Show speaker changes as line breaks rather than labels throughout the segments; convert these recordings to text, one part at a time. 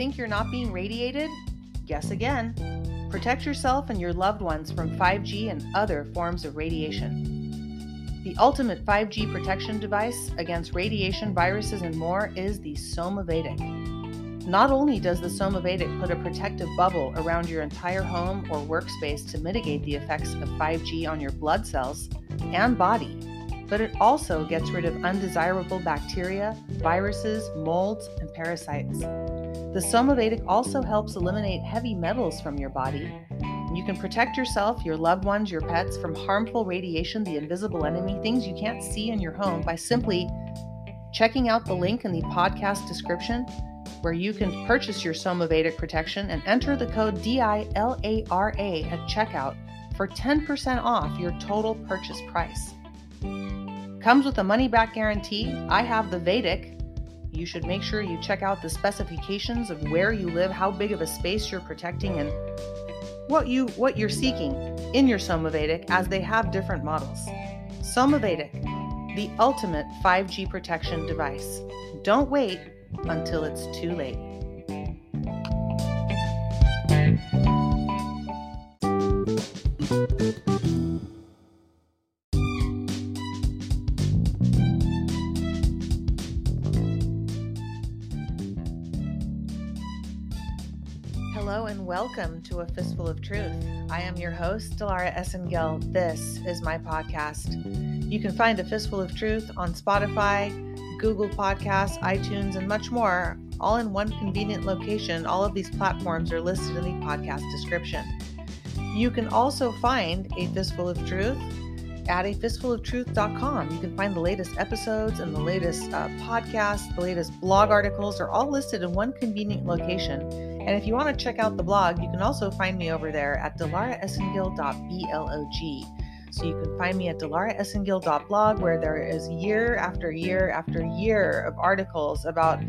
think you're not being radiated? Guess again. Protect yourself and your loved ones from 5G and other forms of radiation. The ultimate 5G protection device against radiation, viruses, and more is the Somavedic. Not only does the Somavedic put a protective bubble around your entire home or workspace to mitigate the effects of 5G on your blood cells and body, but it also gets rid of undesirable bacteria, viruses, molds, and parasites. The Somavedic also helps eliminate heavy metals from your body. You can protect yourself, your loved ones, your pets from harmful radiation, the invisible enemy, things you can't see in your home by simply checking out the link in the podcast description where you can purchase your Somavedic protection and enter the code DILARA at checkout for 10% off your total purchase price. Comes with a money back guarantee. I have the Vedic. You should make sure you check out the specifications of where you live, how big of a space you're protecting, and what you what you're seeking in your Somavedic as they have different models. Somavedic, the ultimate 5G protection device. Don't wait until it's too late. Hello and welcome to A Fistful of Truth. I am your host, Dilara Esengil. This is my podcast. You can find A Fistful of Truth on Spotify, Google Podcasts, iTunes, and much more, all in one convenient location. All of these platforms are listed in the podcast description. You can also find A Fistful of Truth at a fistfuloftruth.com. You can find the latest episodes and the latest uh, podcasts, the latest blog articles are all listed in one convenient location. And if you want to check out the blog, you can also find me over there at dilaraesengil.blog. So you can find me at dilaraesengil.blog, where there is year after year after year of articles about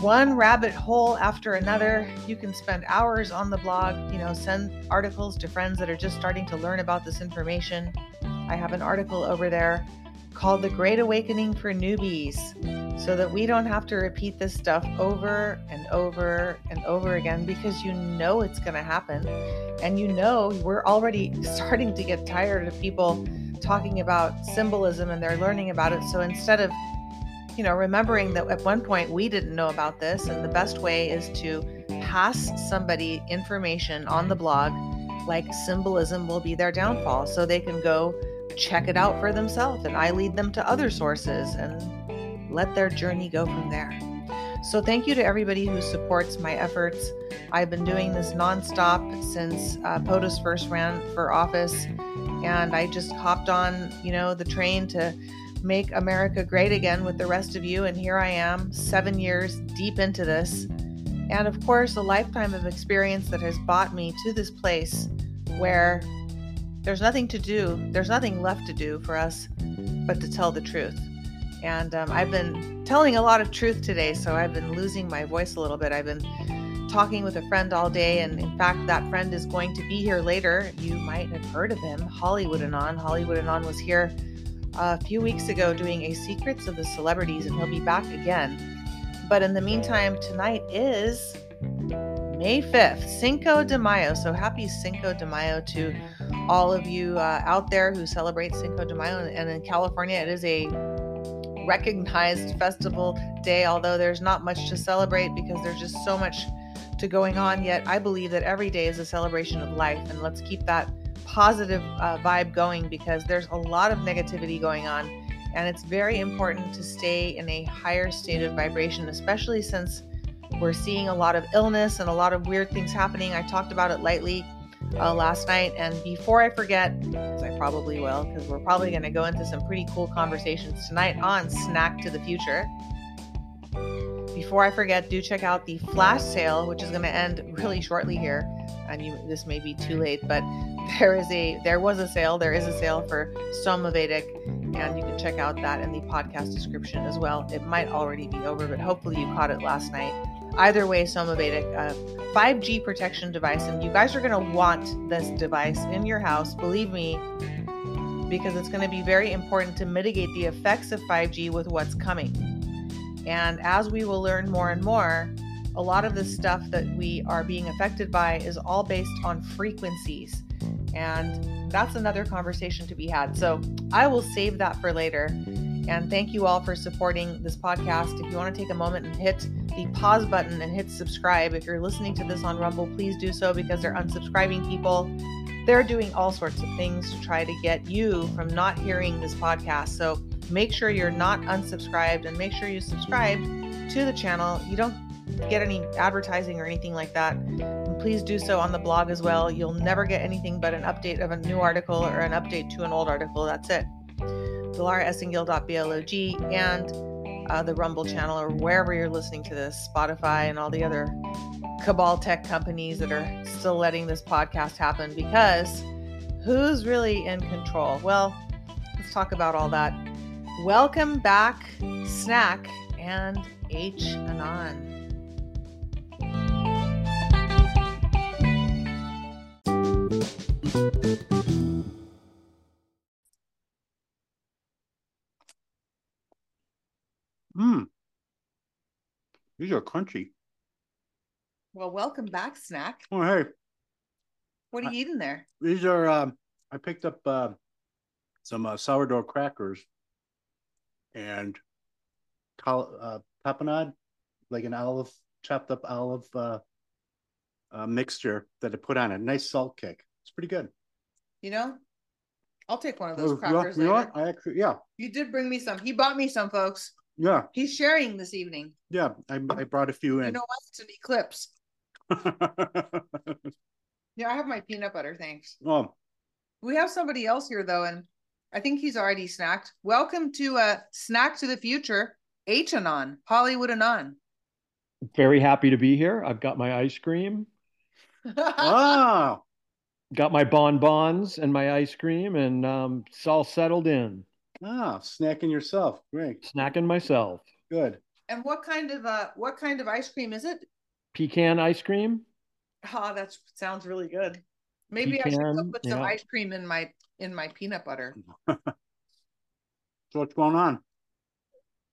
one rabbit hole after another. You can spend hours on the blog, you know, send articles to friends that are just starting to learn about this information. I have an article over there called The Great Awakening for Newbies so that we don't have to repeat this stuff over and over and over again because you know it's going to happen. And you know, we're already starting to get tired of people talking about symbolism and they're learning about it. So instead of, you know, remembering that at one point we didn't know about this, and the best way is to pass somebody information on the blog like symbolism will be their downfall so they can go check it out for themselves and I lead them to other sources and let their journey go from there. So, thank you to everybody who supports my efforts. I've been doing this nonstop since uh, POTUS first ran for office, and I just hopped on, you know, the train to make America great again with the rest of you. And here I am, seven years deep into this. And of course, a lifetime of experience that has brought me to this place where there's nothing to do, there's nothing left to do for us but to tell the truth. And um, I've been telling a lot of truth today, so I've been losing my voice a little bit. I've been talking with a friend all day, and in fact, that friend is going to be here later. You might have heard of him, Hollywood Anon. Hollywood Anon was here a few weeks ago doing a Secrets of the Celebrities, and he'll be back again. But in the meantime, tonight is May 5th, Cinco de Mayo. So happy Cinco de Mayo to all of you uh, out there who celebrate Cinco de Mayo. And in California, it is a recognized festival day, although there's not much to celebrate because there's just so much to going on. Yet I believe that every day is a celebration of life, and let's keep that positive uh, vibe going because there's a lot of negativity going on, and it's very important to stay in a higher state of vibration, especially since we're seeing a lot of illness and a lot of weird things happening. I talked about it lightly uh, last night. And before I forget, because I probably will, because we're probably going to go into some pretty cool conversations tonight on Snack to the Future. Before I forget, do check out the flash sale, which is going to end really shortly here. And you, this may be too late, but there is a there was a sale. There is a sale for Somavedic, and you can check out that in the podcast description as well. It might already be over, but hopefully you caught it last night. Either way, Somavedic, a 5G uh, protection device, and you guys are going to want this device in your house. Believe me, because it's going to be very important to mitigate the effects of 5G with what's coming. And as we will learn more and more, a lot of the stuff that we are being affected by is all based on frequencies. And that's another conversation to be had. So I will save that for later. And thank you all for supporting this podcast. If you want to take a moment and hit the pause button and hit subscribe, if you're listening to this on Rumble, please do so because they're unsubscribing people. They're doing all sorts of things to try to get you from not hearing this podcast. So make sure you're not unsubscribed and make sure you subscribe to the channel. You don't get any advertising or anything like that. And please do so on the blog as well. You'll never get anything but an update of a new article or an update to an old article. That's it. DilaraEsengil.blog and uh, the Rumble channel or wherever you're listening to this, Spotify and all the other cabal tech companies that are still letting this podcast happen because who's really in control? Well, let's talk about all that. Welcome back, Snack and H Anon.
These are crunchy.
Well, welcome back, Snack.
Oh, hey.
What are you I, eating there?
These are, um, I picked up uh, some uh, sourdough crackers and uh, tapenade, like an olive, chopped up olive uh, uh, mixture that I put on a nice salt kick. It's pretty good.
You know, I'll take one of those crackers.
You know, what? I actually, yeah.
You did bring me some. He bought me some, folks.
Yeah.
He's sharing this evening.
Yeah, I, I brought a few in.
You know what? It's an eclipse. yeah, I have my peanut butter. Thanks.
Oh.
We have somebody else here though, and I think he's already snacked. Welcome to uh Snack to the Future, H Anon, Hollywood Anon.
Very happy to be here. I've got my ice cream.
oh.
Got my bonbons and my ice cream, and um, it's all settled in.
Ah, snacking yourself. Great.
Snacking myself.
Good.
And what kind of uh what kind of ice cream is it?
Pecan ice cream.
Ah, oh, that sounds really good. Maybe Pecan, I should put some yeah. ice cream in my in my peanut butter.
so what's going on?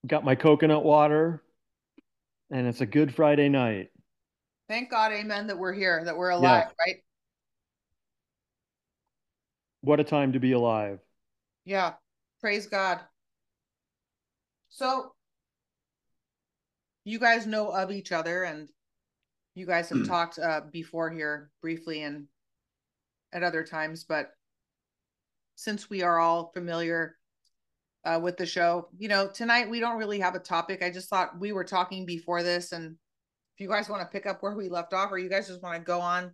Got my coconut water, and it's a good Friday night.
Thank God, Amen, that we're here, that we're alive, yeah. right?
What a time to be alive.
Yeah. Praise God. So you guys know of each other and you guys have talked uh, before here briefly and at other times, but since we are all familiar uh, with the show, you know, tonight we don't really have a topic. I just thought we were talking before this, and if you guys want to pick up where we left off, or you guys just want to go on,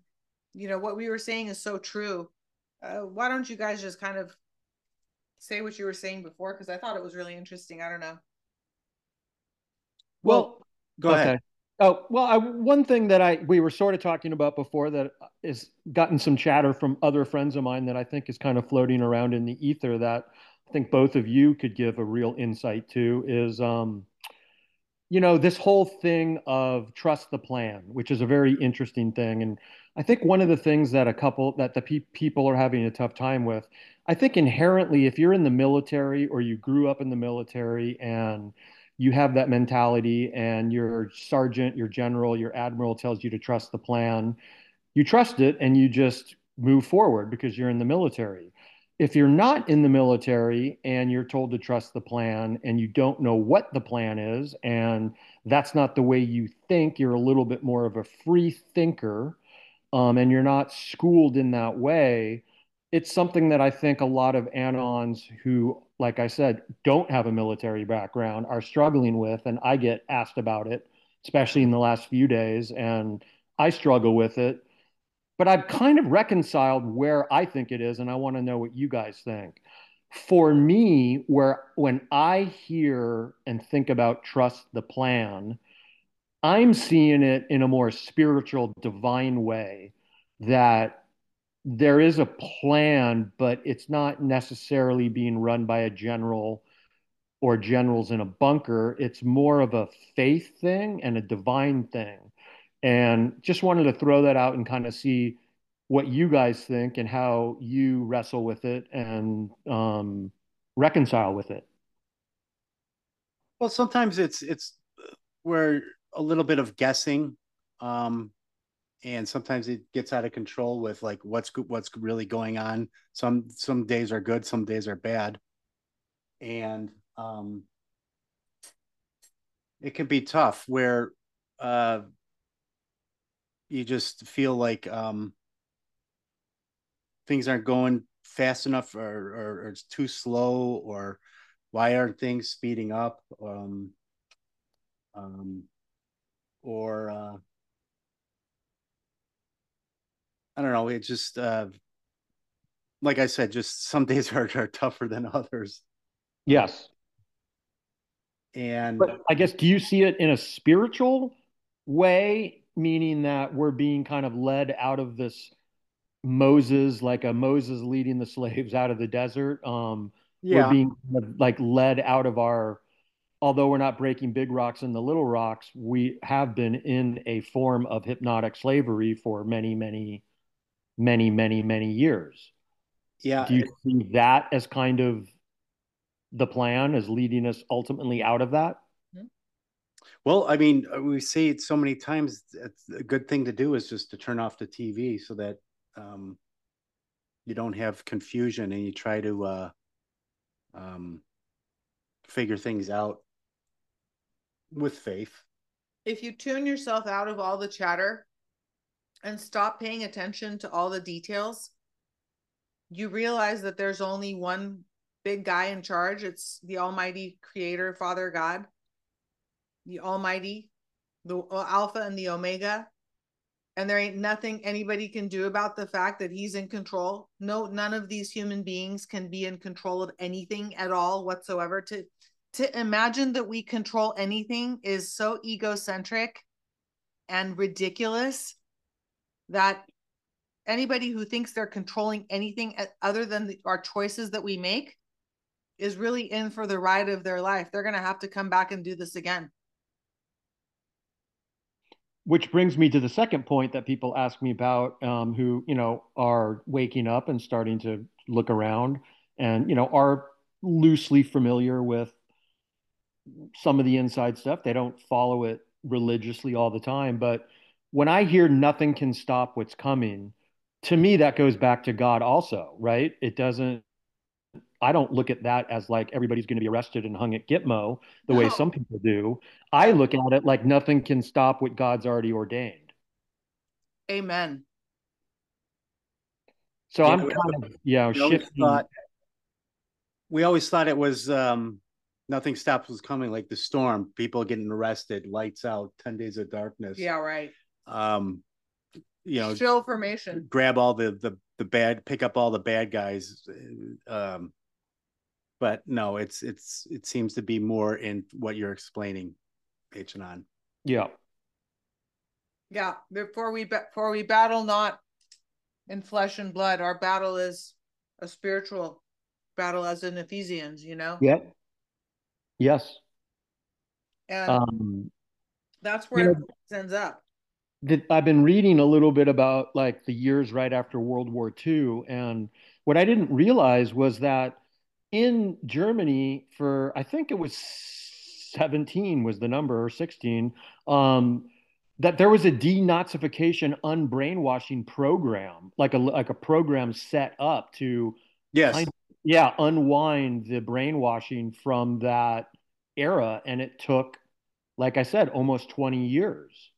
you know, what we were saying is so true. Uh, why don't you guys just kind of say what you were saying before because I thought it was really interesting. I don't know.
Well,
go okay. ahead.
Oh well, I, one thing that I we were sort of talking about before that is gotten some chatter from other friends of mine that I think is kind of floating around in the ether that I think both of you could give a real insight to is um, you know this whole thing of trust the plan, which is a very interesting thing, and I think one of the things that a couple that the pe- people are having a tough time with I think inherently, if you're in the military or you grew up in the military and you have that mentality and your sergeant, your general, your admiral tells you to trust the plan, you trust it and you just move forward because you're in the military. If you're not in the military and you're told to trust the plan and you don't know what the plan is and that's not the way you think, you're a little bit more of a free thinker um, and you're not schooled in that way it's something that I think a lot of Anons who, like I said, don't have a military background are struggling with. And I get asked about it, especially in the last few days. And I struggle with it. But I've kind of reconciled where I think it is. And I want to know what you guys think. For me, where when I hear and think about trust the plan, I'm seeing it in a more spiritual, divine way that there is a plan, but it's not necessarily being run by a general or generals in a bunker. It's more of a faith thing and a divine thing. And just wanted to throw that out and kind of see what you guys think and how you wrestle with it and um, reconcile with it.
Well, sometimes it's it's where a little bit of guessing Um, and sometimes it gets out of control with like what's what's really going on. Some some days are good, some days are bad, and um, it can be tough where uh, you just feel like um, things aren't going fast enough or, or, or, it's too slow or why aren't things speeding up um, um, or uh, I don't know. It just uh, like I said, just some days are, are tougher than others.
Yes.
And
but I guess do you see it in a spiritual way, meaning that we're being kind of led out of this Moses, like a Moses leading the slaves out of the desert? Um, yeah. We're being kind of like led out of our although we're not breaking big rocks in the little rocks, we have been in a form of hypnotic slavery for many, many many, many, many years.
Yeah.
Do you see that as kind of the plan as leading us ultimately out of that?
Well, I mean, we say it so many times. It's a good thing to do is just to turn off the TV so that um, you don't have confusion and you try to uh, um, figure things out with faith.
If you tune yourself out of all the chatter and stop paying attention to all the details, you realize that there's only one big guy in charge. It's the Almighty Creator, Father God, the Almighty, the Alpha and the Omega. And there ain't nothing anybody can do about the fact that he's in control. No, none of these human beings can be in control of anything at all whatsoever. To to imagine that we control anything is so egocentric and ridiculous that anybody who thinks they're controlling anything other than the, our choices that we make is really in for the ride of their life. They're going to have to come back and do this again.
Which brings me to the second point that people ask me about, um, who you know are waking up and starting to look around, and you know are loosely familiar with some of the inside stuff. They don't follow it religiously all the time, but when I hear nothing can stop what's coming, to me, that goes back to God also, right? It doesn't, I don't look at that as like everybody's going to be arrested and hung at Gitmo the no. way some people do. I look at it like nothing can stop what God's already ordained.
Amen.
So yeah, I'm kind of, yeah, we
always, thought, we always thought it was um, nothing stops was coming, like the storm, people getting arrested, lights out, 10 days of darkness.
Yeah, right
um, you know,
still formation.
Grab all the the the bad, pick up all the bad guys. Um, but no, it's it's it seems to be more in what you're explaining, H Anon.
Yeah.
Yeah. Before we before we battle not in flesh and blood, our battle is a spiritual battle, as in Ephesians. You know.
Yeah. Yes.
And um, that's where you know, it ends up
that I've been reading a little bit about like the years right after World War II. And what I didn't realize was that in Germany, for I think it was 17 was the number or 16, um, that there was a denazification unbrainwashing program, like a like a program set up to
yes,
yeah, unwind the brainwashing from that era, and it took, like I said, almost 20 years.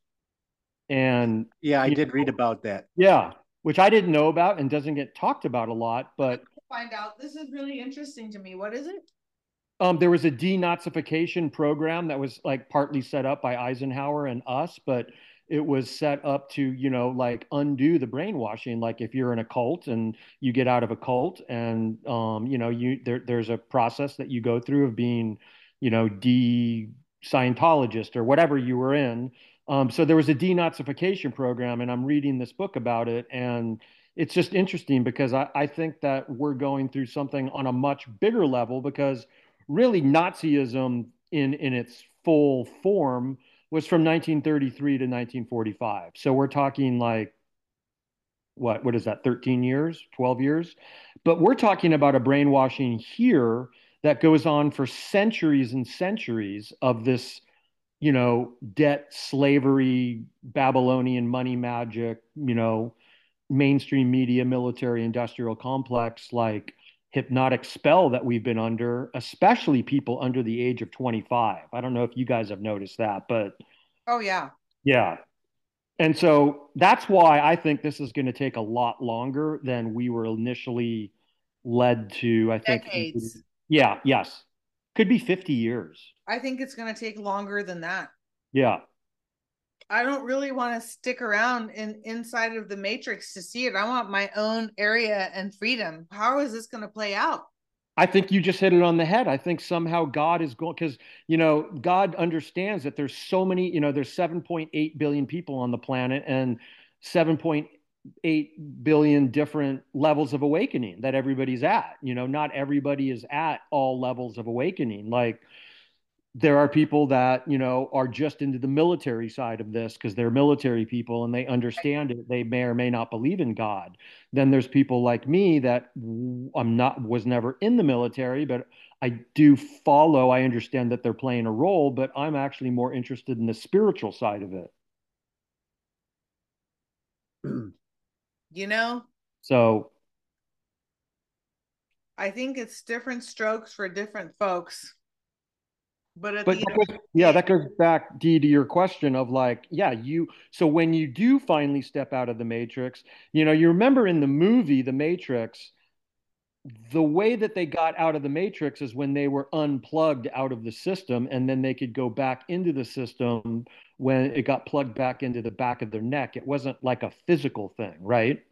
And
yeah, I did know, read about that.
Yeah, which I didn't know about and doesn't get talked about a lot. But
find out. This is really interesting to me. What is it?
Um, there was a denazification program that was like partly set up by Eisenhower and us, but it was set up to you know like undo the brainwashing like if you're in a cult and you get out of a cult and um, you know you there, there's a process that you go through of being you know de scientologist or whatever you were in um, so there was a denazification program, and I'm reading this book about it, and it's just interesting because I, I think that we're going through something on a much bigger level because really Nazism in in its full form was from 1933 to 1945. So we're talking like what what is that 13 years 12 years but we're talking about a brainwashing here that goes on for centuries and centuries of this you know, debt, slavery, Babylonian money magic, you know, mainstream media, military industrial complex like hypnotic spell that we've been under, especially people under the age of 25. I don't know if you guys have noticed that, but
oh yeah.
Yeah. And so that's why I think this is going to take a lot longer than we were initially led to. I think
decades.
Yeah, yes. Could be 50 years.
I think it's going to take longer than that.
Yeah.
I don't really want to stick around in inside of the matrix to see it. I want my own area and freedom. How is this going to play out?
I think you just hit it on the head. I think somehow God is going because you know God understands that there's so many. You know, there's 7.8 billion people on the planet and 7.8 billion different levels of awakening that everybody's at. You know, not everybody is at all levels of awakening. Like there are people that you know are just into the military side of this because they're military people and they understand it. They may or may not believe in god. Then there's people like me that i'm not was never in the military but i do follow i understand that they're playing a role but i'm actually more interested in the spiritual side of it.
You know?
So
i think it's different strokes for different folks but,
but that goes, yeah, that goes back, D, to your question of like, yeah, you. So when you do finally step out of the Matrix, you know, you remember in the movie The Matrix, the way that they got out of the Matrix is when they were unplugged out of the system, and then they could go back into the system when it got plugged back into the back of their neck. It wasn't like a physical thing, right?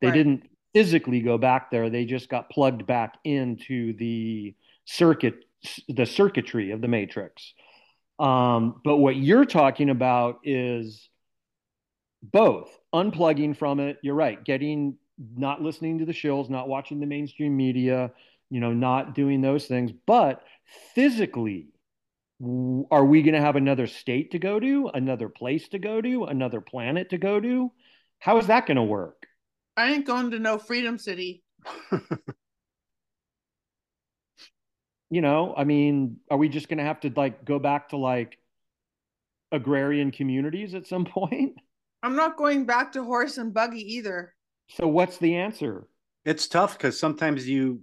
They right. didn't physically go back there; they just got plugged back into the circuit the circuitry of the matrix. Um, but what you're talking about is both unplugging from it. You're right, getting not listening to the shills, not watching the mainstream media, you know, not doing those things. But physically, are we going to have another state to go to, another place to go to, another planet to go to? How is that going to work?
I ain't going to no Freedom City.
you know, I mean, are we just going to have to like go back to like agrarian communities at some point?
I'm not going back to horse and buggy either.
So what's the answer?
It's tough because sometimes you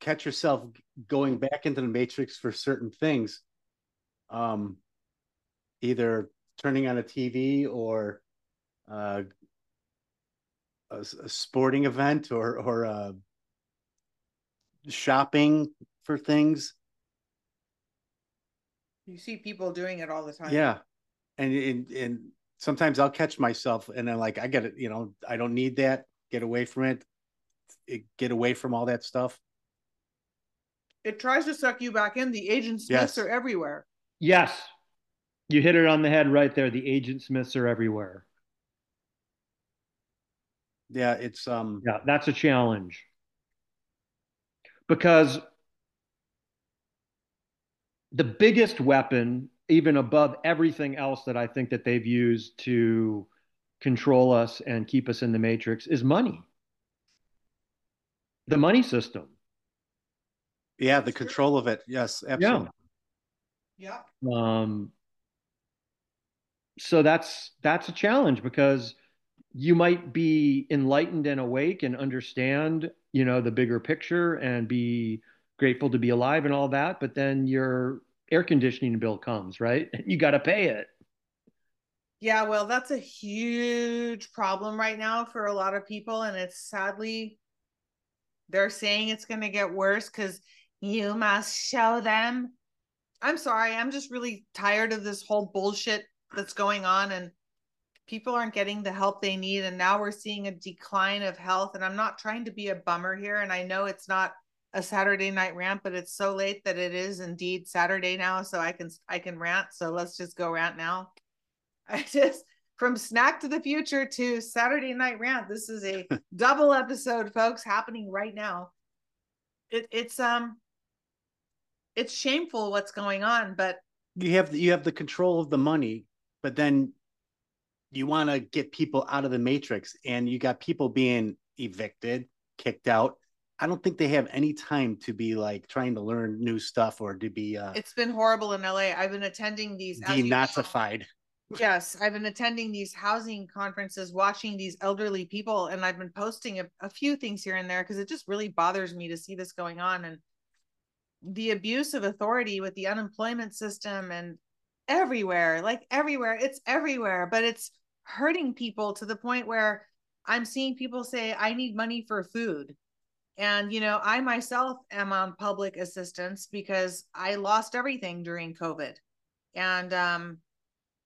catch yourself going back into the matrix for certain things. Um, either turning on a TV or uh, a, a sporting event or or uh, shopping for things.
You see people doing it all the time.
Yeah. And and, and sometimes I'll catch myself and I'm like, I get it, you know, I don't need that. Get away from it. it get away from all that stuff.
It tries to suck you back in. The agent Smiths yes. are everywhere.
Yes. You hit it on the head right there. The agent Smiths are everywhere.
Yeah, it's um
yeah, that's a challenge. Because the biggest weapon, even above everything else that I think that they've used to control us and keep us in the matrix, is money. The money system.
Yeah, the control of it. Yes, absolutely.
Yeah.
yeah. Um, so that's that's a challenge because you might be enlightened and awake and understand, you know, the bigger picture and be grateful to be alive and all that, but then your air conditioning bill comes, right? You got to pay it.
Yeah, well, that's a huge problem right now for a lot of people. And it's sadly, they're saying it's going to get worse because you must show them. I'm sorry. I'm just really tired of this whole bullshit that's going on. And people aren't getting the help they need. And now we're seeing a decline of health. And I'm not trying to be a bummer here. And I know it's not a Saturday night rant, but it's so late that it is indeed Saturday now. So I can I can rant. So let's just go rant now. I just from snack to the future to Saturday night rant. This is a double episode, folks, happening right now. It, it's um it's shameful what's going on, but
you have the, you have the control of the money, but then you want to get people out of the matrix, and you got people being evicted, kicked out I don't think they have any time to be like trying to learn new stuff or to be uh,
It's been horrible in LA. I've been attending these
denazified.
Yes, I've been attending these housing conferences, watching these elderly people, and I've been posting a, a few things here and there because it just really bothers me to see this going on and the abuse of authority with the unemployment system and everywhere, like everywhere. It's everywhere, but it's hurting people to the point where I'm seeing people say, I need money for food. And, you know, I myself am on public assistance because I lost everything during COVID. And um,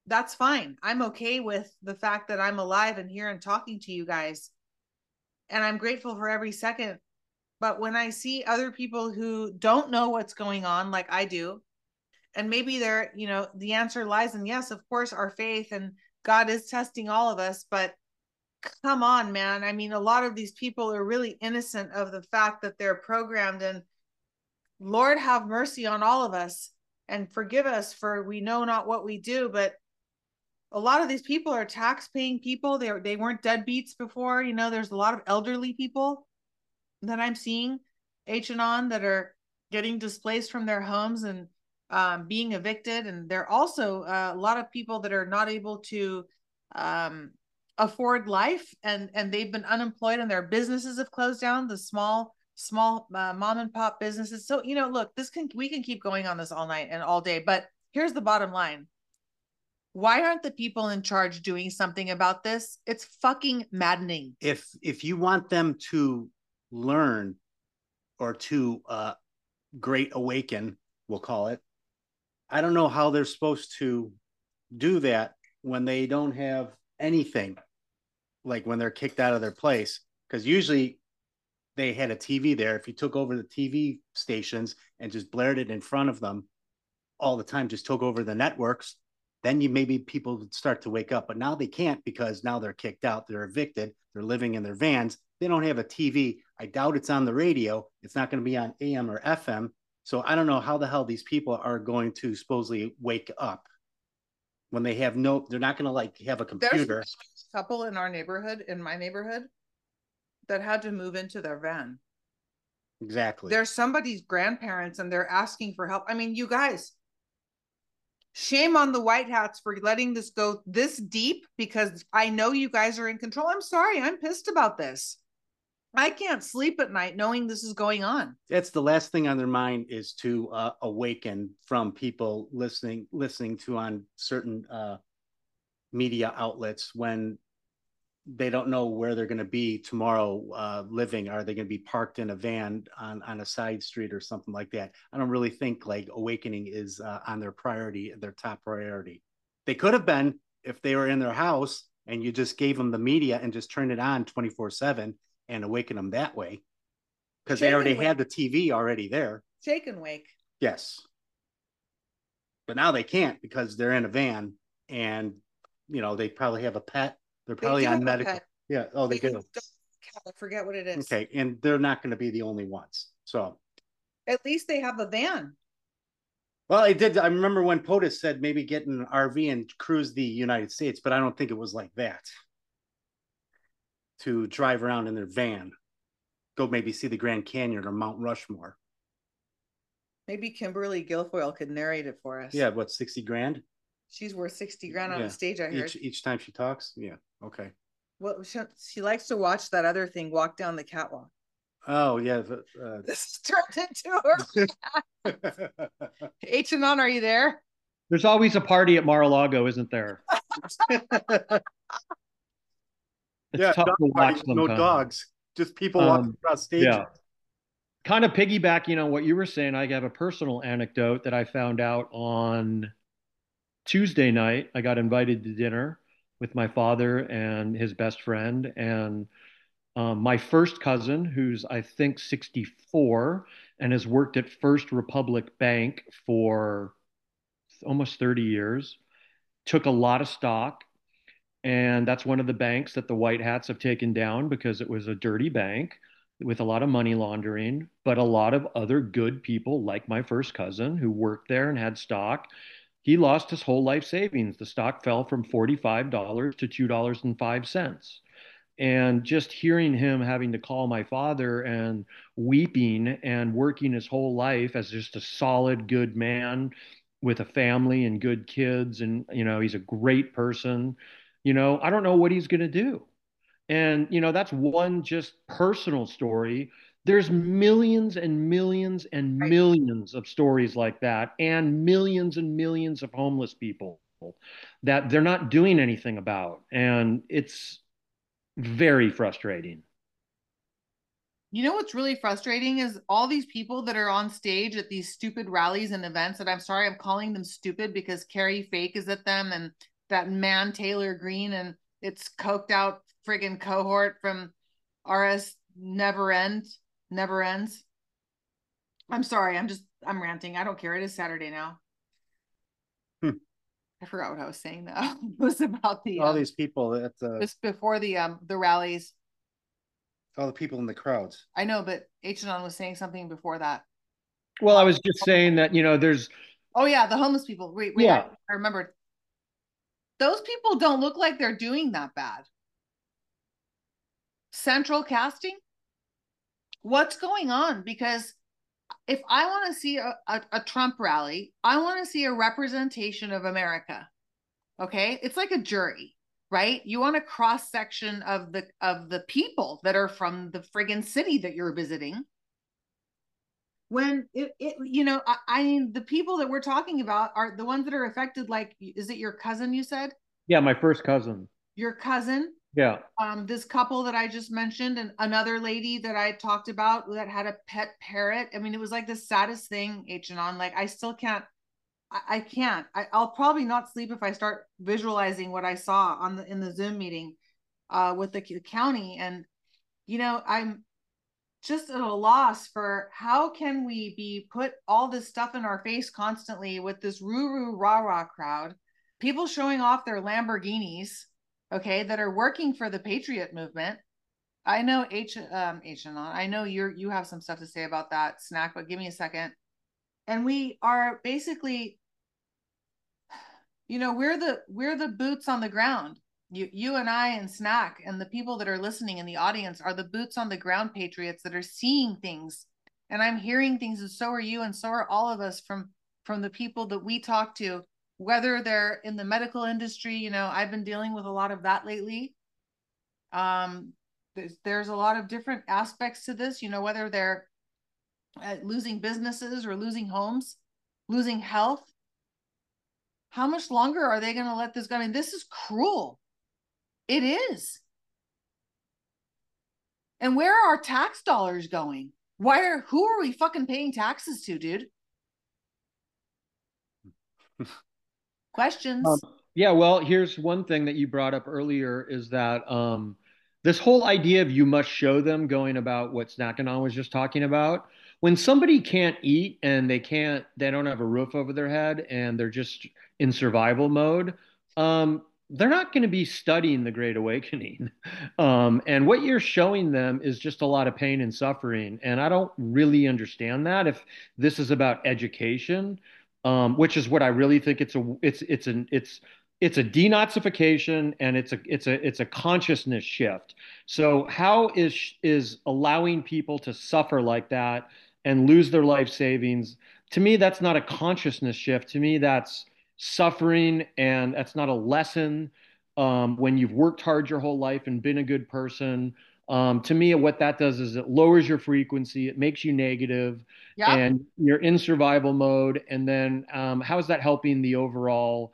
that's fine. I'm okay with the fact that I'm alive and here and talking to you guys. And I'm grateful for every second. But when I see other people who don't know what's going on, like I do, and maybe they're, you know, the answer lies in yes, of course, our faith and God is testing all of us, but come on, man. I mean, a lot of these people are really innocent of the fact that they're programmed and Lord have mercy on all of us and forgive us for we know not what we do, but a lot of these people are tax paying people. They they weren't deadbeats before. You know, there's a lot of elderly people that I'm seeing H Anon that are getting displaced from their homes and um, being evicted, and there are also uh, a lot of people that are not able to um, afford life, and and they've been unemployed, and their businesses have closed down. The small small uh, mom and pop businesses. So you know, look, this can we can keep going on this all night and all day, but here's the bottom line why aren't the people in charge doing something about this it's fucking maddening
If if you want them to learn or to uh, great awaken, we'll call it. I don't know how they're supposed to do that when they don't have anything, like when they're kicked out of their place. Because usually they had a TV there. If you took over the TV stations and just blared it in front of them all the time, just took over the networks, then you maybe people would start to wake up. But now they can't because now they're kicked out, they're evicted, they're living in their vans. They don't have a TV. I doubt it's on the radio. It's not going to be on AM or FM. So I don't know how the hell these people are going to supposedly wake up when they have no, they're not going to like have a computer.
there's a couple in our neighborhood in my neighborhood that had to move into their van
exactly.
they're somebody's grandparents and they're asking for help i mean you guys shame on the white hats for letting this go this deep because i know you guys are in control i'm sorry i'm pissed about this i can't sleep at night knowing this is going on
That's the last thing on their mind is to uh, awaken from people listening listening to on certain uh, media outlets when they don't know where they're going to be tomorrow uh, living. Are they going to be parked in a van on, on a side street or something like that? I don't really think like awakening is uh, on their priority, their top priority. They could have been if they were in their house and you just gave them the media and just turned it on 24 7 and awaken them that way because they already had the TV already there.
shake and wake
Yes. But now they can't because they're in a van and you know they probably have a pet. They're probably
do
on medical.
pet.
Yeah. Oh, they
They
do.
have a dog, cat, I forget what it is
Okay. And they're not going to be the only ones. So,
at least they have a van
well, I did. I remember when POTUS said maybe get an RV and cruise the United States, but I don't think it was like that. To drive around in their van, go maybe see the Grand Canyon or Mount Rushmore.
maybe kimberly guilfoyle could narrate it for us
Yeah. What, 60 grand
she's worth 60 grand on
Yeah.
the stage i heard
each, each time she talks? Yeah. Okay.
Well, she, she likes to watch that other thing walk down the catwalk.
Oh, yeah. the, uh,
This turned into her. H Anon, are you there?
There's always a party at Mar-a-Lago, isn't there? It's
yeah,
tough to watch
no dogs, just people
Um,
walking across stage.
yeah. Kind of piggybacking on what you were saying, I have a personal anecdote that I found out on Tuesday night. I got invited to dinner with my father and his best friend, and um, my first cousin, who's I think 64 and has worked at First Republic Bank for almost 30 years, took a lot of stock. And that's one of the banks that the White Hats have taken down because it was a dirty bank with a lot of money laundering, but a lot of other good people, like my first cousin who worked there and had stock. He lost his whole life savings. The stock fell from $45 to $2.05. And just hearing him having to call my father and weeping and working his whole life as just a solid, good man with a family and good kids. And, you know, he's a great person. You know, I don't know what he's going to do. And, you know, that's one just personal story. There's millions and millions and millions of stories like that, and millions and millions of homeless people that they're not doing anything about. And it's very frustrating.
You know what's really frustrating is all these people that are on stage at these stupid rallies and events that I'm sorry, I'm calling them stupid because Carrie Fake is at them and that man Taylor Greene and it's coked out friggin' cohort from RS Never End, Never Ends. I'm sorry, I'm just I'm ranting. I don't care. It is Saturday now.
Hmm.
I forgot what I was saying though. it was about the
All
um,
these people at the
just before the um the rallies.
all the people in the crowds.
I know, but H was saying something before that.
Well, I was just saying that, you know, there's,
Oh yeah, the homeless people. Wait, wait,
Yeah.
I, I remembered. Those people don't look like they're doing that bad. Central casting? What's going on? Because if I want to see a, a, a Trump rally, I want to see a representation of America. Okay? It's like a jury, right? You want a cross section of the of the people that are from the friggin' city that you're visiting when it, it you know I, I mean the people that we're talking about are the ones that are affected like is it your cousin you said?
Yeah, my first cousin.
your cousin?
Yeah.
um this couple that i just mentioned and another lady that i talked about that had a pet parrot. I mean it was like the saddest thing H Anon like i still can't i, I can't. I, i'll probably not sleep if i start visualizing what i saw on the in the zoom meeting uh with the county. And you know i'm just at a loss for how can we be put all this stuff in our face constantly with this roo rah rah crowd, people showing off their Lamborghinis, okay, that are working for the Patriot movement. I know H um H and. I know you're you have some stuff to say about that snack, but give me a second. And we are basically, you know, we're the we're the boots on the ground you you and I and Snack and the people that are listening in the audience are the boots on the ground patriots that are seeing things. And I'm hearing things and so are you and so are all of us from from the people that we talk to whether they're in the medical industry you know I've been dealing with a lot of that lately. Um there's, there's a lot of different aspects to this you know whether they're uh, losing businesses or losing homes losing health. How much longer are they going to let this go? I mean this is cruel it is. And where are our tax dollars going? Why are who are we fucking paying taxes to, dude? Questions.
Um, yeah, well, here's one thing that you brought up earlier is that um, this whole idea of you must show them going about what Snackanon was just talking about. When somebody can't eat and they can't, they don't have a roof over their head and they're just in survival mode, um, they're not going to be studying the Great Awakening. Um, and what you're showing them is just a lot of pain and suffering. And I don't really understand that if this is about education, um, which is what I really think it's a it's it's an it's it's a denazification and it's a it's a it's a consciousness shift. So how is is allowing people to suffer like that and lose their life savings? To me, that's not a consciousness shift. To me, that's suffering and that's not a lesson um, when you've worked hard your whole life and been a good person um, to me what that does is it lowers your frequency it makes you negative
yeah.
and you're in survival mode and then um, how is that helping the overall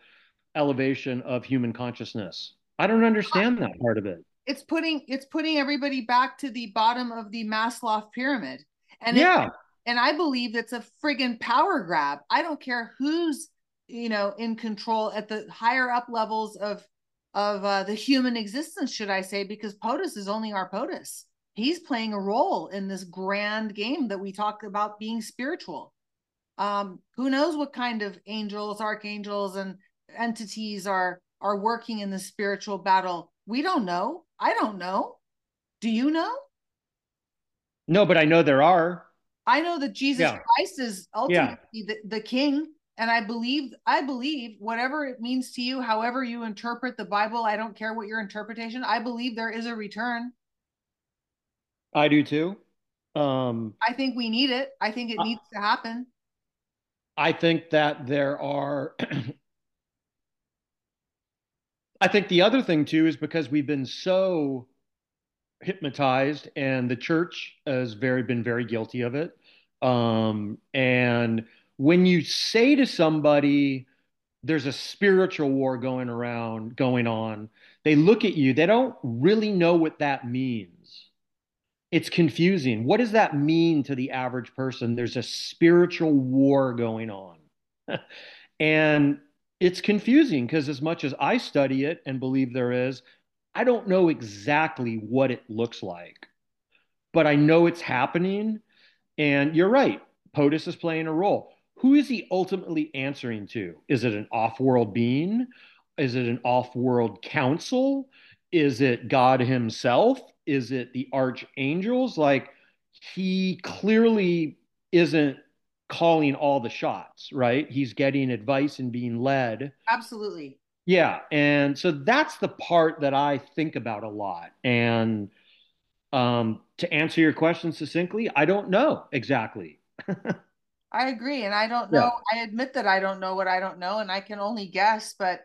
elevation of human consciousness i don't understand that part of it
it's putting it's putting everybody back to the bottom of the Maslow pyramid. And
yeah
it, and I believe it's a friggin' power grab. I don't care who's you know in control at the higher up levels of of uh, the human existence, should I say, because POTUS is only our POTUS. He's playing a role in this grand game that we talk about being spiritual. Um, who knows what kind of angels, archangels, and entities are are working in the spiritual battle? We don't know. I don't know. Do you know?
no but i know there are
I know that Jesus
Yeah.
Christ is ultimately the, the king And I believe, I believe whatever it means to you, however you interpret the Bible, I don't care what your interpretation, I believe there is a return.
I do too. Um,
I think we need it. I think it needs to happen.
I think that there are. I think the other thing too is because we've been so hypnotized, and the church has very been very guilty of it. Um, and when you say to somebody, "There's a spiritual war going around, going on," they look at you. They don't really know what that means it's confusing. What does that mean to the average person? There's a spiritual war going on. and it's confusing because, as much as I study it and believe there is, I don't know exactly what it looks like. But I know it's happening. And you're right, POTUS is playing a role. Who is he ultimately answering to? Is it an off world being? Is it an off world council? Is it God himself? Is it the archangels? Like he clearly isn't calling all the shots, right? He's getting advice and being led.
Absolutely.
Yeah. And so that's the part that I think about a lot. And um, to answer your question succinctly, I don't know exactly.
I agree. And I don't know. Yeah. I admit that I don't know what I don't know, and I can only guess, but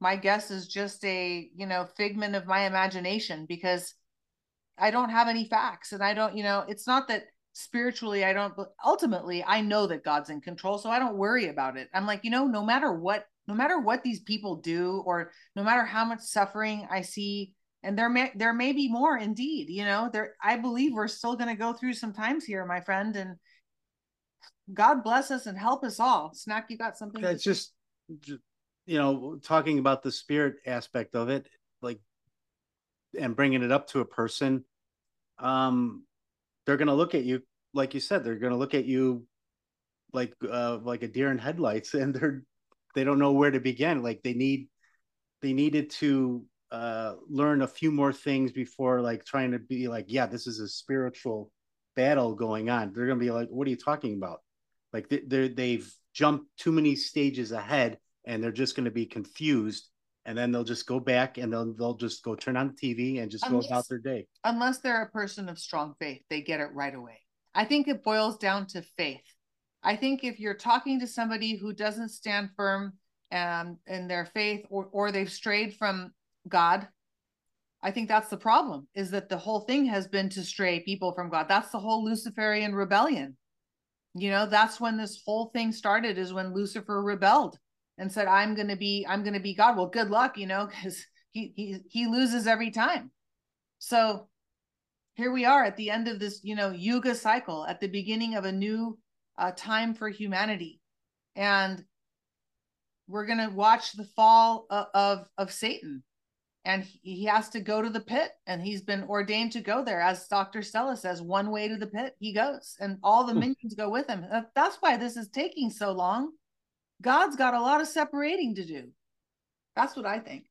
my guess is just a, you know, figment of my imagination because I don't have any facts and I don't, you know, it's not that spiritually I don't but ultimately I know that God's in control so I don't worry about it. I'm like, you know, no matter what no matter what these people do or no matter how much suffering I see and there may there may be more indeed, you know, there I believe we're still going to go through some times here, my friend and God bless us and help us all. Snack, you got something?
It's just, you know, talking about the spirit aspect of it, like and bringing it up to a person, um, they're gonna look at you like you said. They're gonna look at you like uh, like a deer in headlights, and they're they don't know where to begin. Like they need they needed to uh, learn a few more things before like trying to be like, yeah, this is a spiritual battle going on. They're gonna be like, what are you talking about? Like they they've jumped too many stages ahead, and they're just gonna be confused and then they'll just go back and they'll they'll just go turn on the TV and just unless, go about their day.
Unless they're a person of strong faith, they get it right away. I think it boils down to faith. I think if you're talking to somebody who doesn't stand firm um, in their faith or or they've strayed from God, I think that's the problem. Is that the whole thing has been to stray people from God. That's the whole Luciferian rebellion. You know, that's when this whole thing started. Is when Lucifer rebelled and said, I'm going to be, I'm going to be God. Well, good luck, you know, because he, he, he loses every time. So here we are at the end of this, you know, yuga cycle at the beginning of a new uh, time for humanity. And we're going to watch the fall of, of, of Satan and he has to go to the pit and he's been ordained to go there as dr stella says one way to the pit he goes and all the hmm. minions go with him that's why this is taking so long God's got a lot of separating to do. That's what I think.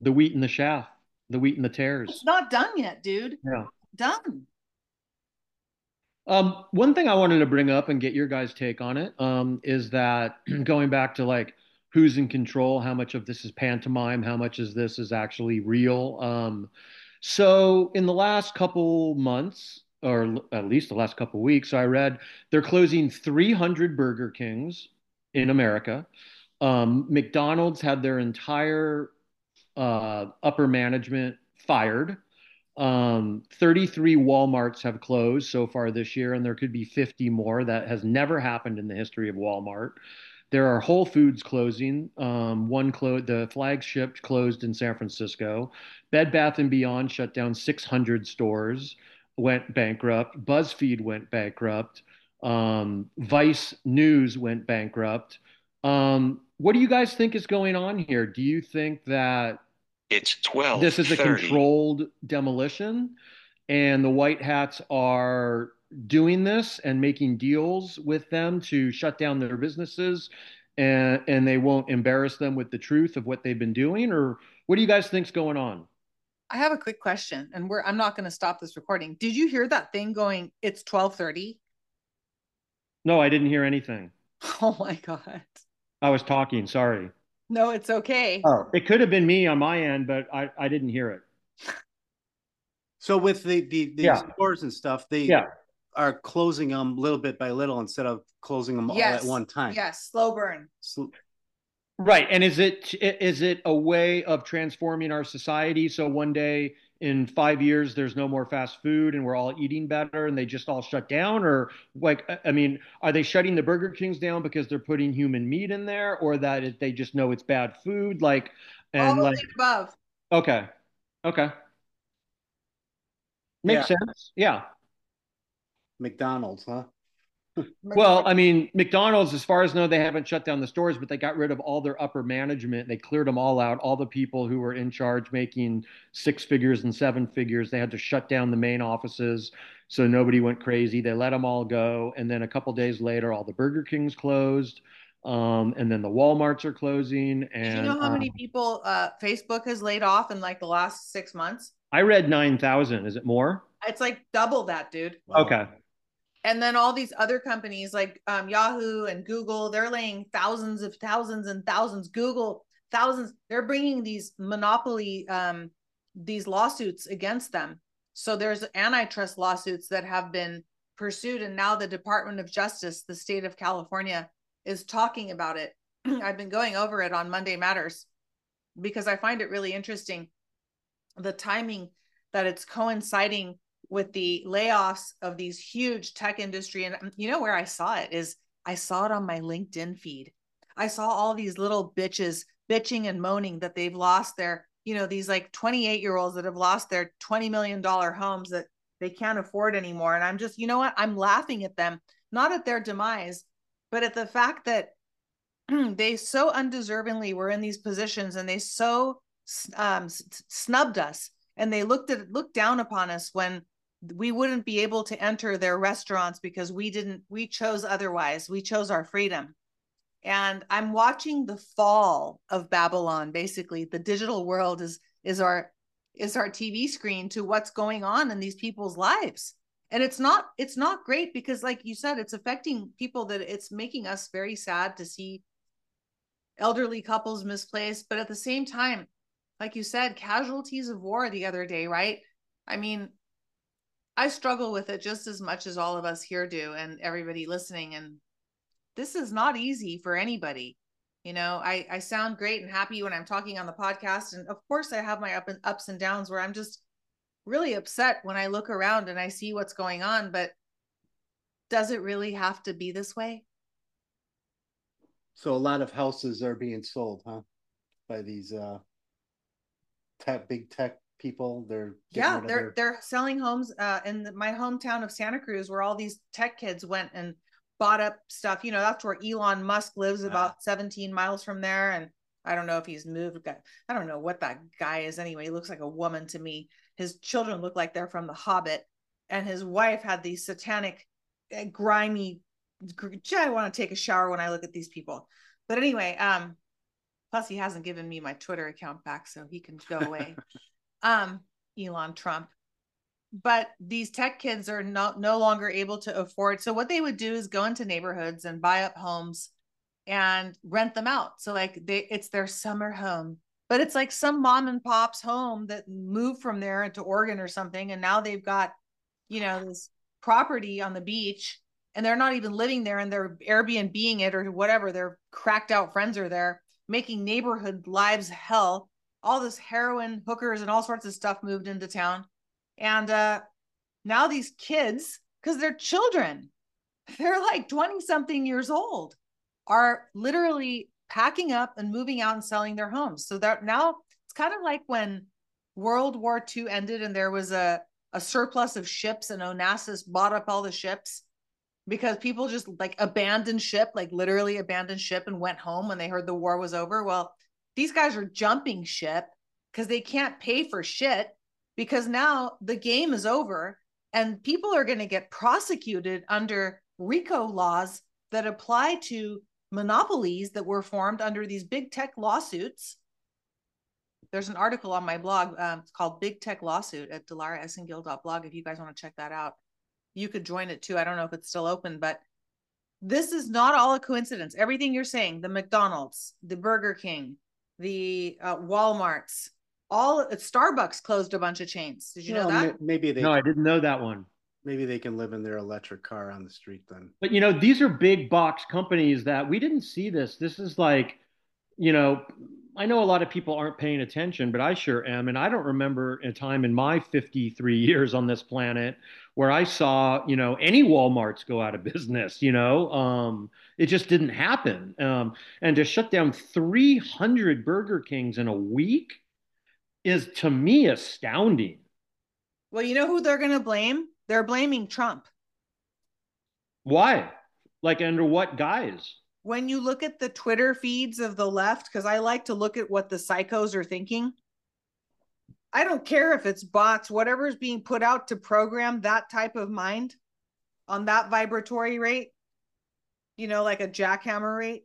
The wheat and the chaff, the wheat and the tares.
It's not done yet, dude.
Yeah.
Done.
Um, one thing I wanted to bring up and get your guys' take on it um, is that going back to like who's in control, how much of this is pantomime, how much of this is actually real. Um, so in the last couple months, or at least the last couple weeks, I read they're closing 300 Burger Kings in America. Um, McDonald's had their entire uh, upper management fired. Um, 33 Walmarts have closed so far this year, and there could be 50 more. That has never happened in the history of Walmart. There are Whole Foods closing. Um, one closed, the flagship closed in San Francisco. Bed Bath and Beyond shut down 600 stores, went bankrupt. BuzzFeed went bankrupt. Um, Vice News went bankrupt. Um, what do you guys think is going on here? Do you think that
it's 12
this is a controlled demolition and the white hats are doing this and making deals with them to shut down their businesses and and they won't embarrass them with the truth of what they've been doing or what do you guys think's going on
i have a quick question and we're i'm not going to stop this recording did you hear that thing going it's 1230
no, I didn't hear anything.
Oh my god.
I was talking. Sorry.
No, it's okay.
Oh, it could have been me on my end, but I, I didn't hear it.
So with the the, the
Yeah.
stores and stuff, they
Yeah.
Are closing them little bit by little instead of closing them all at one time.
Yes, slow burn.
So-
Right. And is it is it a way of transforming our society so one day in 5 years there's no more fast food and we're all eating better and they just all shut down or like I- I mean are they shutting the Burger Kings down because they're putting human meat in there or that it, they just know it's bad food like and
All
like
of the above.
okay. Okay. Makes sense. Yeah.
McDonald's, huh?
Well, I mean, McDonald's, as far as I know, they haven't shut down the stores, but they got rid of all their upper management. They cleared them all out. All the people who were in charge making six figures and seven figures, they had to shut down the main offices so nobody went crazy. They let them all go. And then a couple days later, all the Burger Kings closed. Um, and then the Walmarts are closing.
Do
And
you know how many
um,
people uh, Facebook has laid off in like the last six months?
I read 9,000. Is it more?
It's like double that, dude.
Wow.
Okay.
And then all these other companies like um, Yahoo and Google, they're laying thousands of thousands and thousands. Google thousands. They're bringing these monopoly, um, these lawsuits against them. So there's antitrust lawsuits that have been pursued, and now the Department of Justice, the state of California, is talking about it. I've been going over it on Monday Matters because I find it really interesting the timing that it's coinciding with the layoffs of these huge tech industry. And um, you know where i saw it is i saw it on my linkedin feed. I saw all these little bitches bitching and moaning that they've lost their you know these like 28 year olds that have lost their 20 million dollar homes that they can't afford anymore. And i'm just you know what? I'm laughing at them not at their demise but at the fact that they so undeservingly were in these positions and they so um, snubbed us. And they looked at looked down upon us when we wouldn't be able to enter their restaurants because we didn't we chose otherwise. We chose our freedom. And i'm watching the fall of babylon. Basically the digital world is is our is our tv screen to what's going on in these people's lives. And it's not it's not great because like you said it's affecting people that it's making us very sad to see elderly couples misplaced. But at the same time like you said casualties of war the other day right? I mean I struggle with it just as much as all of us here do and everybody listening. And this is not easy for anybody. You know, I, I sound great and happy when I'm talking on the podcast. And of course, I have my up and ups and downs where I'm just really upset when I look around and I see what's going on. But does it really have to be this way?
So a lot of houses are being sold, huh? By these uh tech big tech people. They're
yeah they're
their-
they're selling homes uh in the, my hometown of santa cruz where all these tech kids went and bought up stuff you know that's where elon musk lives about 17 miles from there. And i don't know if he's moved i don't know what that guy is anyway. He looks like a woman to me. His children look like they're from the hobbit. And his wife had these satanic uh, grimy gr- i want to take a shower when i look at these people. But anyway um plus he hasn't given me my twitter account back so he can go away um Elon Trump. But these tech kids are not no longer able to afford. So what they would do is go into neighborhoods and buy up homes and rent them out. So like they it's their summer home. But it's like some mom and pop's home that moved from there into Oregon or something and now they've got you know this property on the beach and they're not even living there and they're Airbnbing it or whatever. Their cracked out friends are there making neighborhood lives hell all this heroin hookers and all sorts of stuff moved into town. And uh now these kids because they're children they're like 20 something years old are literally packing up and moving out and selling their homes. So that now it's kind of like when world war ii ended and there was a, a surplus of ships and onassis bought up all the ships because people just like abandoned ship like literally abandoned ship and went home when they heard the war was over. Well these guys are jumping ship because they can't pay for shit because now the game is over and people are going to get prosecuted under RICO laws that apply to monopolies that were formed under these big tech lawsuits. There's an article on my blog um, it's called Big Tech Lawsuit at dilaraesengil.blog if you guys want to check that out. You could join it too. I don't know if it's still open, but this is not all a coincidence. Everything you're saying, the McDonald's, the Burger King, the uh, Walmarts, all Starbucks closed a bunch of chains. Did you
Well,
know that?
ma- Maybe they
No, I didn't know that one.
maybe they can live in their electric car on the street then.
But you know, these are big box companies that we didn't see this. This is like, you know, I know a lot of people aren't paying attention, but I sure am. And I don't remember a time in my 53 years on this planet where I saw, you know, any Walmarts go out of business, you know. Um, it just didn't happen. Um, and to shut down 300 Burger Kings in a week is to me astounding.
Well, you know who they're going to blame? They're blaming Trump.
Why? Like under what guise?
When you look at the Twitter feeds of the left, because I like to look at what the psychos are thinking. I don't care if it's bots, whatever's being put out to program that type of mind on that vibratory rate, you know, like a jackhammer rate.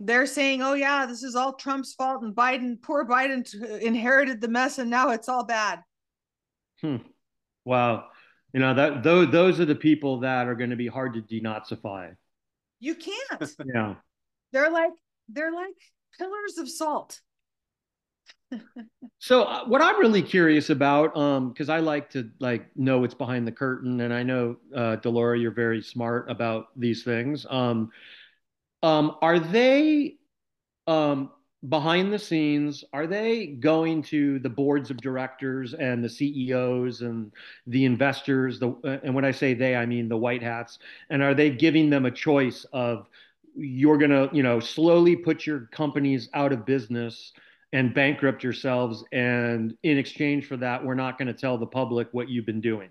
They're saying, oh, yeah, this is all Trump's fault and Biden, poor Biden t- inherited the mess and now it's all bad.
Hmm. Wow. You know that those those are the people that are going to be hard to denazify.
You can't.
Yeah.
they're like, they're like pillars of salt.
So uh, what I'm really curious about, um, because I like to like know what's behind the curtain, and I know uh, Dilara, you're very smart about these things. Um, um, are they um, behind the scenes? Are they going to the boards of directors and the CEOs and the investors? The uh, and when I say they, I mean the white hats. And are they giving them a choice of you're gonna, you know, slowly put your companies out of business? And bankrupt yourselves. And in exchange for that, we're not going to tell the public what you've been doing.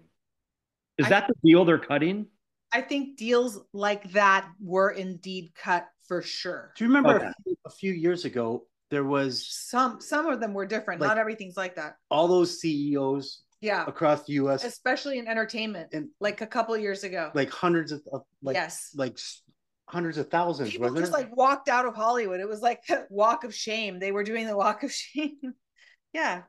Is
I-
that the deal they're cutting?
I think deals like that were indeed cut for sure.
Do you remember
Okay.
a, few, a few years ago there was
Some some of them were different.
Like-
Not everything's like that.
all those CEOs
Yeah.
across the U.S.
Especially in entertainment.
And-
like a couple years ago.
like hundreds of, of like
yes.
like s- hundreds of thousands.
People
wasn't
just
it?
like walked out of Hollywood. It was like walk of shame. They were doing the walk of shame. yeah.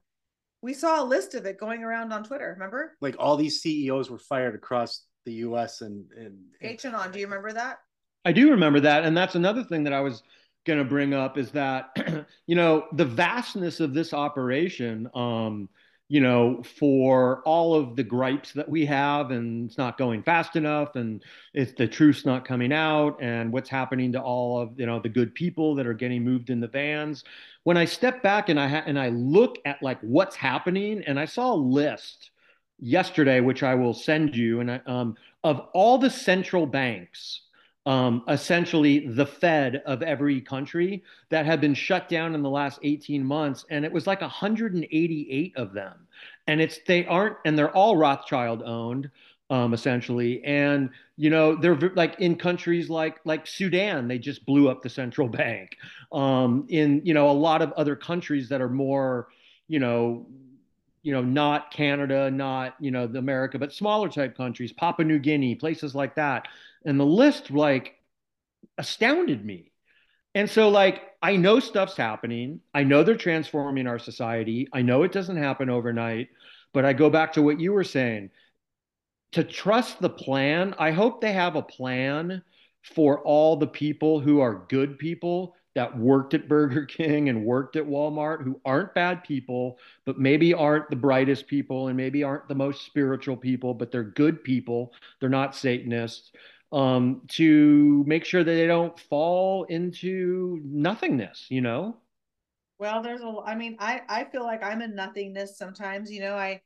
We saw a list of it going around on Twitter. Remember?
like all these CEOs were fired across the U.S. and and, and
H Anon. Do you remember that?
I do remember that. And that's another thing that I was going to bring up is that, you know, the vastness of this operation, um, you know, for all of the gripes that we have, and it's not going fast enough, and it's the truth's not coming out, and what's happening to all of you know the good people that are getting moved in the vans. When I step back and I ha- and I look at like what's happening, and I saw a list yesterday, which I will send you, and I, um, of all the central banks um, essentially the Fed of every country that have been shut down in the last 18 months. And it was like 188 of them. And it's, they aren't, and they're all Rothschild owned. Um, essentially, and you know they're like in countries like like Sudan, they just blew up the central bank. Um, in you know a lot of other countries that are more, you know, you know, not Canada, not you know the America, but smaller type countries, Papua New Guinea, places like that. And the list like astounded me. And so like i know stuff's happening. I know they're transforming our society. I know it doesn't happen overnight. But i go back to what you were saying. To trust the plan i hope they have a plan for all the people who are good people that worked at Burger King and worked at Walmart who aren't bad people, but maybe aren't the brightest people and maybe aren't the most spiritual people, but they're good people. They're not Satanists um, to make sure that they don't fall into nothingness, you know?
Well, there's a. I mean, I I feel like I'm in nothingness sometimes. You know, I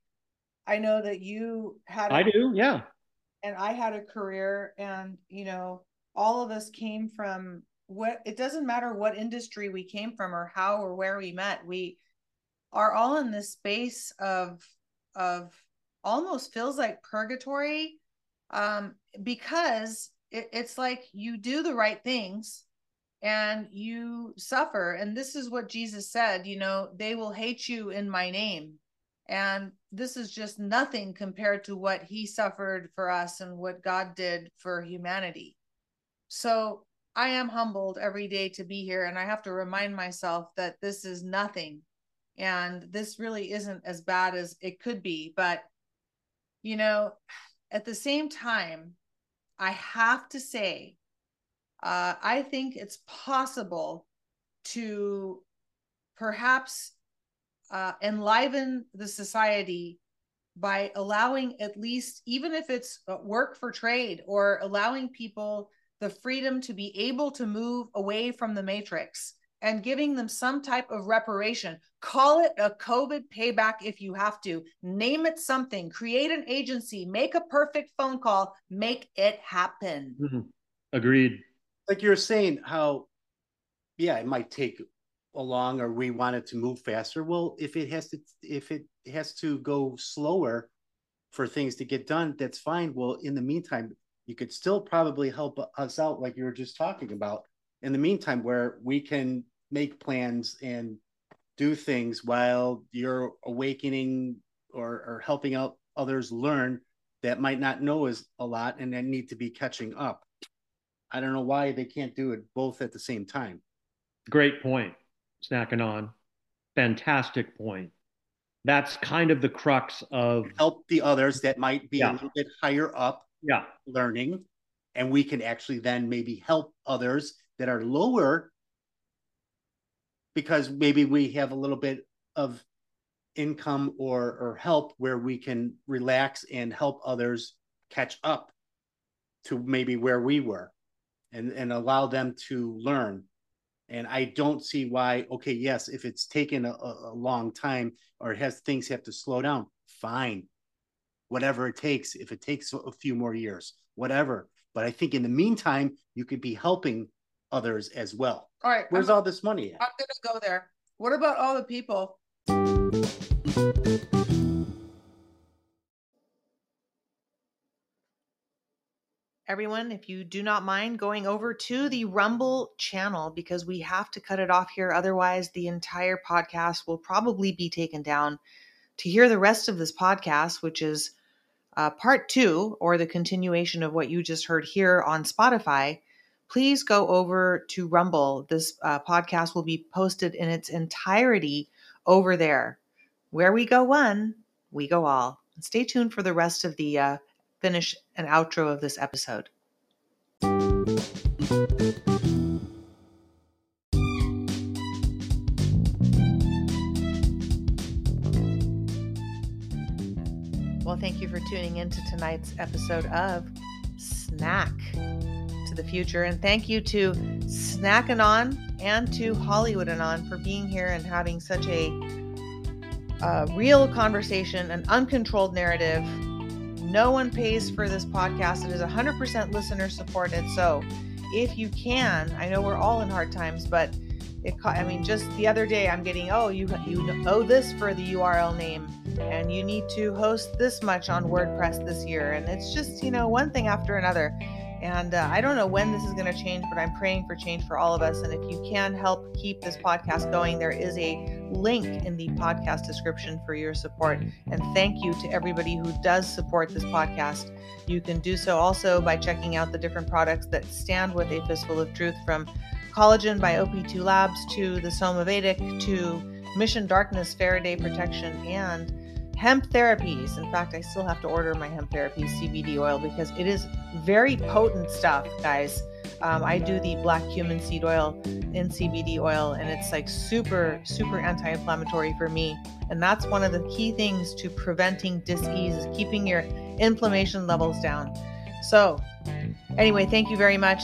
I know that you had. a-
I do, yeah.
and I had a career and you know all of us came from what it doesn't matter what industry we came from or how or where we met we are all in this space of of almost feels like purgatory um because it, it's like you do the right things and you suffer and this is what Jesus said you know they will hate you in my name and this is just nothing compared to what he suffered for us and what God did for humanity. So I am humbled every day to be here. And I have to remind myself that this is nothing. And this really isn't as bad as it could be. But, you know, at the same time, I have to say, uh, I think it's possible to perhaps uh, enliven the society by allowing at least, even if it's uh, work for trade or allowing people the freedom to be able to move away from the matrix and giving them some type of reparation. Call it a COVID payback if you have to. Name it something. Create an agency. Make a perfect phone call. Make it happen.
Mm-hmm. Agreed.
Like you're saying, how, yeah, it might take along or we want it to move faster. Well, if it has to, if it has to go slower for things to get done, that's fine. Well, in the meantime, you could still probably help us out, like you were just talking about in the meantime where we can make plans and do things while you're awakening or, or helping out others learn that might not know as a lot and then need to be catching up. I don't know why they can't do it both at the same time.
Great point, snacking on. Fantastic point. That's kind of the crux of
help the others that might be
yeah.
a little bit higher up
yeah.
learning. And we can actually then maybe help others that are lower because maybe we have a little bit of income or or help where we can relax and help others catch up to maybe where we were and and allow them to learn and i don't see why okay yes if it's taken a, a long time or has things have to slow down fine whatever it takes if it takes a few more years whatever but i think in the meantime you could be helping others as well.
All right.
Where's
I'm,
all this money
at? I'm going to go there. What about all the people? Everyone, if you do not mind going over to the Rumble channel because we have to cut it off here. Otherwise, the entire podcast will probably be taken down. To hear the rest of this podcast, which is uh, part two or the continuation of what you just heard here on Spotify, please go over to Rumble. This uh, podcast will be posted in its entirety over there. Where we go one, we go all. Stay tuned for the rest of the uh, finish and outro of this episode. Well, thank you for tuning in to tonight's episode of Snack to the future. And thank you to Snack Anon and to Hollywood Anon for being here and having such a real conversation, an uncontrolled narrative. No one pays for this podcast. It is 100% listener supported. So if you can, I know we're all in hard times, but it, I mean, just the other day, I'm getting, oh, you you owe this for the URL name, and you need to host this much on WordPress this year, and it's just you know one thing after another. And uh, I don't know when this is going to change, but I'm praying for change for all of us. And if you can help keep this podcast going, there is a link in the podcast description for your support. And thank you to everybody who does support this podcast. You can do so also by checking out the different products that stand with A Fistful of Truth from collagen by OP2 Labs to the Somavedic to Mission Darkness Faraday Protection and hemp therapies. In fact, I still have to order my hemp therapies CBD oil because it is very potent stuff, guys. Um, I do the black cumin seed oil in CBD oil, and it's like super, super anti inflammatory for me. And that's one of the key things to preventing disease is keeping your inflammation levels down. So, anyway, thank you very much.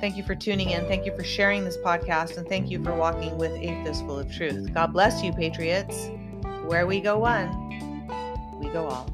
Thank you for tuning in. Thank you for sharing this podcast. And thank you for walking with a fistful of truth. God bless you, Patriots. Where we go one, go all.